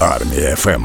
Армія FM.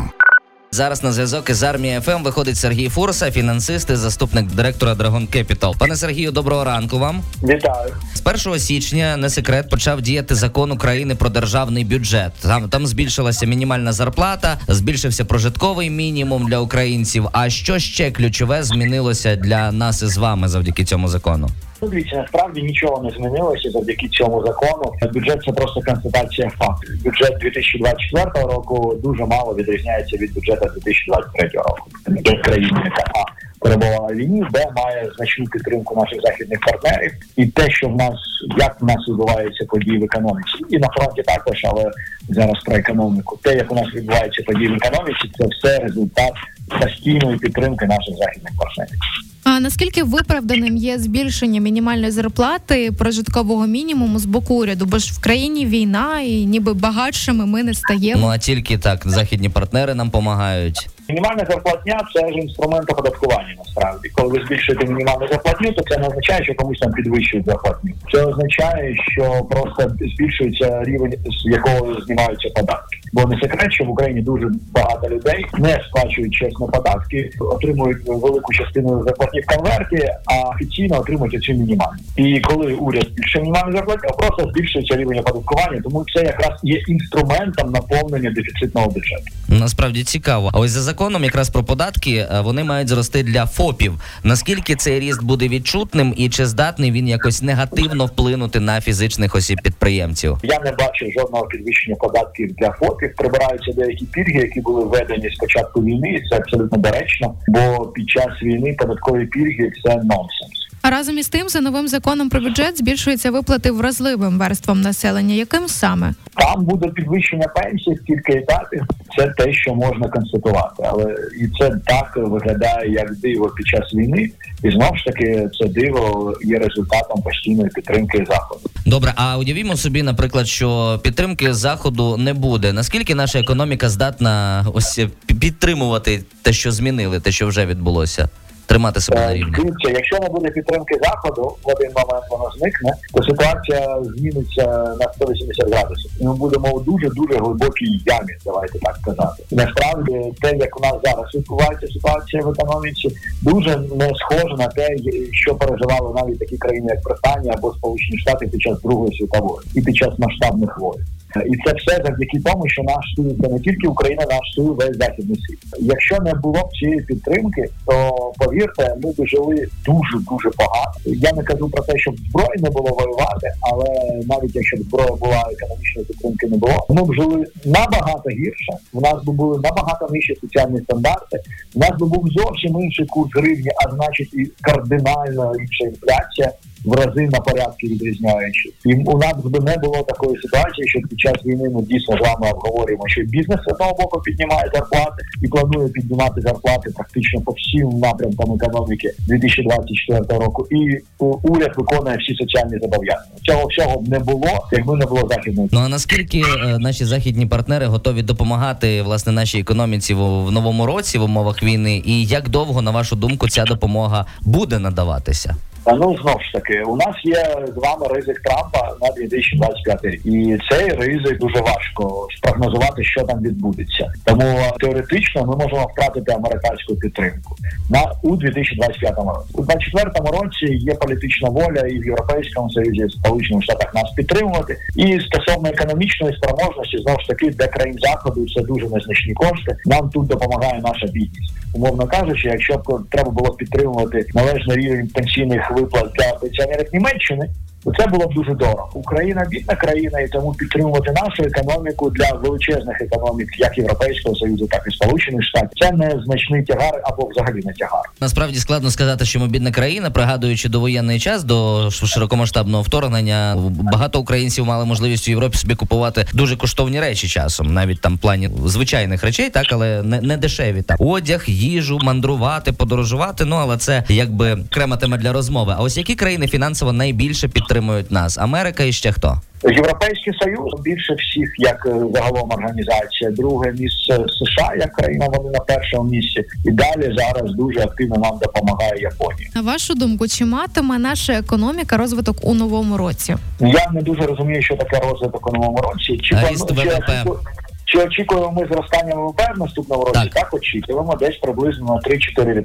Зараз на зв'язок із Армії FM виходить Сергій Фурса, фінансист і заступник директора Dragon Capital. Пане Сергію, доброго ранку вам. Вітаю. З 1 січня не секрет почав діяти закон України про державний бюджет. Там там збільшилася мінімальна зарплата, збільшився прожитковий мінімум для українців. А що ще ключове змінилося для нас із вами завдяки цьому закону? Дивіться, насправді нічого не змінилося завдяки цьому закону. Бюджет це просто констатація фактів. Бюджет 2024 року дуже мало відрізняється від бюджету 2023 року. До країни, яка перебувала війні, Б має значну підтримку наших західних партнерів, і те, що в нас як в нас відбуваються події в економіці, і на фронті також, але зараз про економіку. Те, як у нас відбуваються події в економіці, це все результат постійної підтримки наших західних партнерів. А наскільки виправданим є збільшення мінімальної зарплати прожиткового мінімуму з боку уряду? Бо ж в країні війна, і ніби багатшими ми не стаємо. Ну а тільки так західні партнери нам допомагають. Мінімальна зарплатня це ж інструмент оподаткування. Насправді, коли ви збільшуєте мінімальну зарплатню, то це не означає, що комусь там підвищують зарплатню. Це означає, що просто збільшується рівень, з якого знімаються податки. Бо не секрет, що в Україні дуже багато людей не сплачують чесно податки, отримують велику частину зарплатні в конверті, а офіційно отримують цю мінімальну. І коли уряд збільшує мінімальну зарплатню, просто збільшується рівень оподаткування. Тому це якраз є інструментом наповнення дефіцитного бюджету. Насправді цікаво. А ось за законом, якраз про податки, е, вони мають зрости для ФОПів. Наскільки цей ріст буде відчутним, і чи здатний він якось негативно вплинути на фізичних осіб підприємців? Я не бачив жодного підвищення податків для ФОПів. Прибираються деякі пільги, які були введені з початку війни. і Це абсолютно доречно, бо під час війни податкові пільги це нонсенс. А разом із тим, за новим законом про бюджет збільшуються виплати вразливим верствам населення. Яким саме? Там буде підвищення пенсій в кілька етапів. Це те, що можна констатувати, але і це так виглядає як диво під час війни, і знову ж таки це диво є результатом постійної підтримки заходу. Добре, а уявімо собі, наприклад, що підтримки заходу не буде. Наскільки наша економіка здатна ось підтримувати те, що змінили, те, що вже відбулося? Тримати себе на рівні. Дивіться, якщо не буде підтримки заходу, в один момент воно зникне, то ситуація зміниться на 180 градусів. І ми будемо у дуже дуже глибокій ямі, давайте так сказати. Насправді, те, як у нас зараз відбувається ситуація в економіці, дуже не схоже на те, що переживали навіть такі країни, як Британія або Сполучені Штати під час Другої світової і під час масштабних воїн. І це все завдяки тому, що наш союз це не тільки Україна, наш союз весь західний світ. Якщо не було б цієї підтримки, то повірте, ми б жили дуже дуже багато. Я не кажу про те, щоб зброї не було воювати, але навіть якщо б зброя була економічної підтримки не було, ми б жили набагато гірше. У нас би були набагато нижчі соціальні стандарти. У нас би був зовсім інший курс гривні, а значить і кардинально інша інфляція в рази на порядки відрізняючи. І у нас би не було такої ситуації, що під час війни ми дійсно з вами обговорюємо, що бізнес з одного боку піднімає зарплати і планує піднімати зарплати практично по всім напрямкам економіки 2024 року. І уряд виконує всі соціальні зобов'язання. Цього всього б не було, якби не було західної. Ну а наскільки е, наші західні партнери готові допомагати власне нашій економіці в новому році в умовах війни, і як довго на вашу думку ця допомога буде надаватися? Ну знову ж таки, у нас є з вами ризик Трампа на 2025 рік, і цей ризик дуже важко спрогнозувати, що там відбудеться. Тому теоретично ми можемо втратити американську підтримку на у 2025 році. У 2024 році є політична воля і в Європейському Союзі, і в Сполучених Штатах нас підтримувати. І стосовно економічної спроможності, знову ж таки, для країн заходу це дуже незначні кошти. Нам тут допомагає наша бідність, умовно кажучи, якщо б треба було підтримувати належний рівень пенсійних виплат для пенсіонерів Німеччини. Це було б дуже дорого. Україна бідна країна, і тому підтримувати нашу економіку для величезних економік, як Європейського союзу, так і Сполучених Штатів. Це не значний тягар або взагалі не тягар. Насправді складно сказати, що ми бідна країна, пригадуючи до воєнний час, до широкомасштабного вторгнення, багато українців мали можливість у Європі собі купувати дуже коштовні речі часом, навіть там в плані звичайних речей, так але не, не дешеві. Так одяг, їжу, мандрувати, подорожувати. Ну але це якби окрема тема для розмови. А ось які країни фінансово найбільше підтримують підтримують нас? Америка і ще хто? Європейський союз більше всіх, як е, загалом організація, друге місце США, як країна вони на першому місці, і далі зараз дуже активно нам допомагає Японія. На вашу думку, чи матиме наша економіка розвиток у новому році? Я не дуже розумію, що таке розвиток у новому році. Чи Ріст ВВП. Чи очікуємо ми зростання ВВП в наступному році? Так. Так, очікуємо десь приблизно на 3-4%.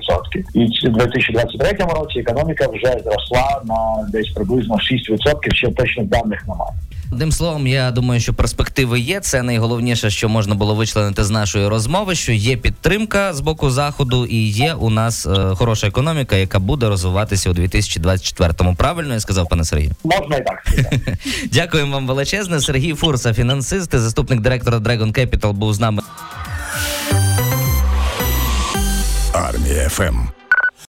І в 2023 році економіка вже зросла на десь приблизно 6%, ще точних даних немає. Одним словом, я думаю, що перспективи є. Це найголовніше, що можна було вичленити з нашої розмови. Що є підтримка з боку заходу, і є у нас е, хороша економіка, яка буде розвиватися у 2024-му. Правильно я сказав, пане Сергію? Можна і так. Дякуємо вам величезне. Сергій Фурса, фінансист, і заступник директора Dragon Capital, був з нами. Армія ФМ.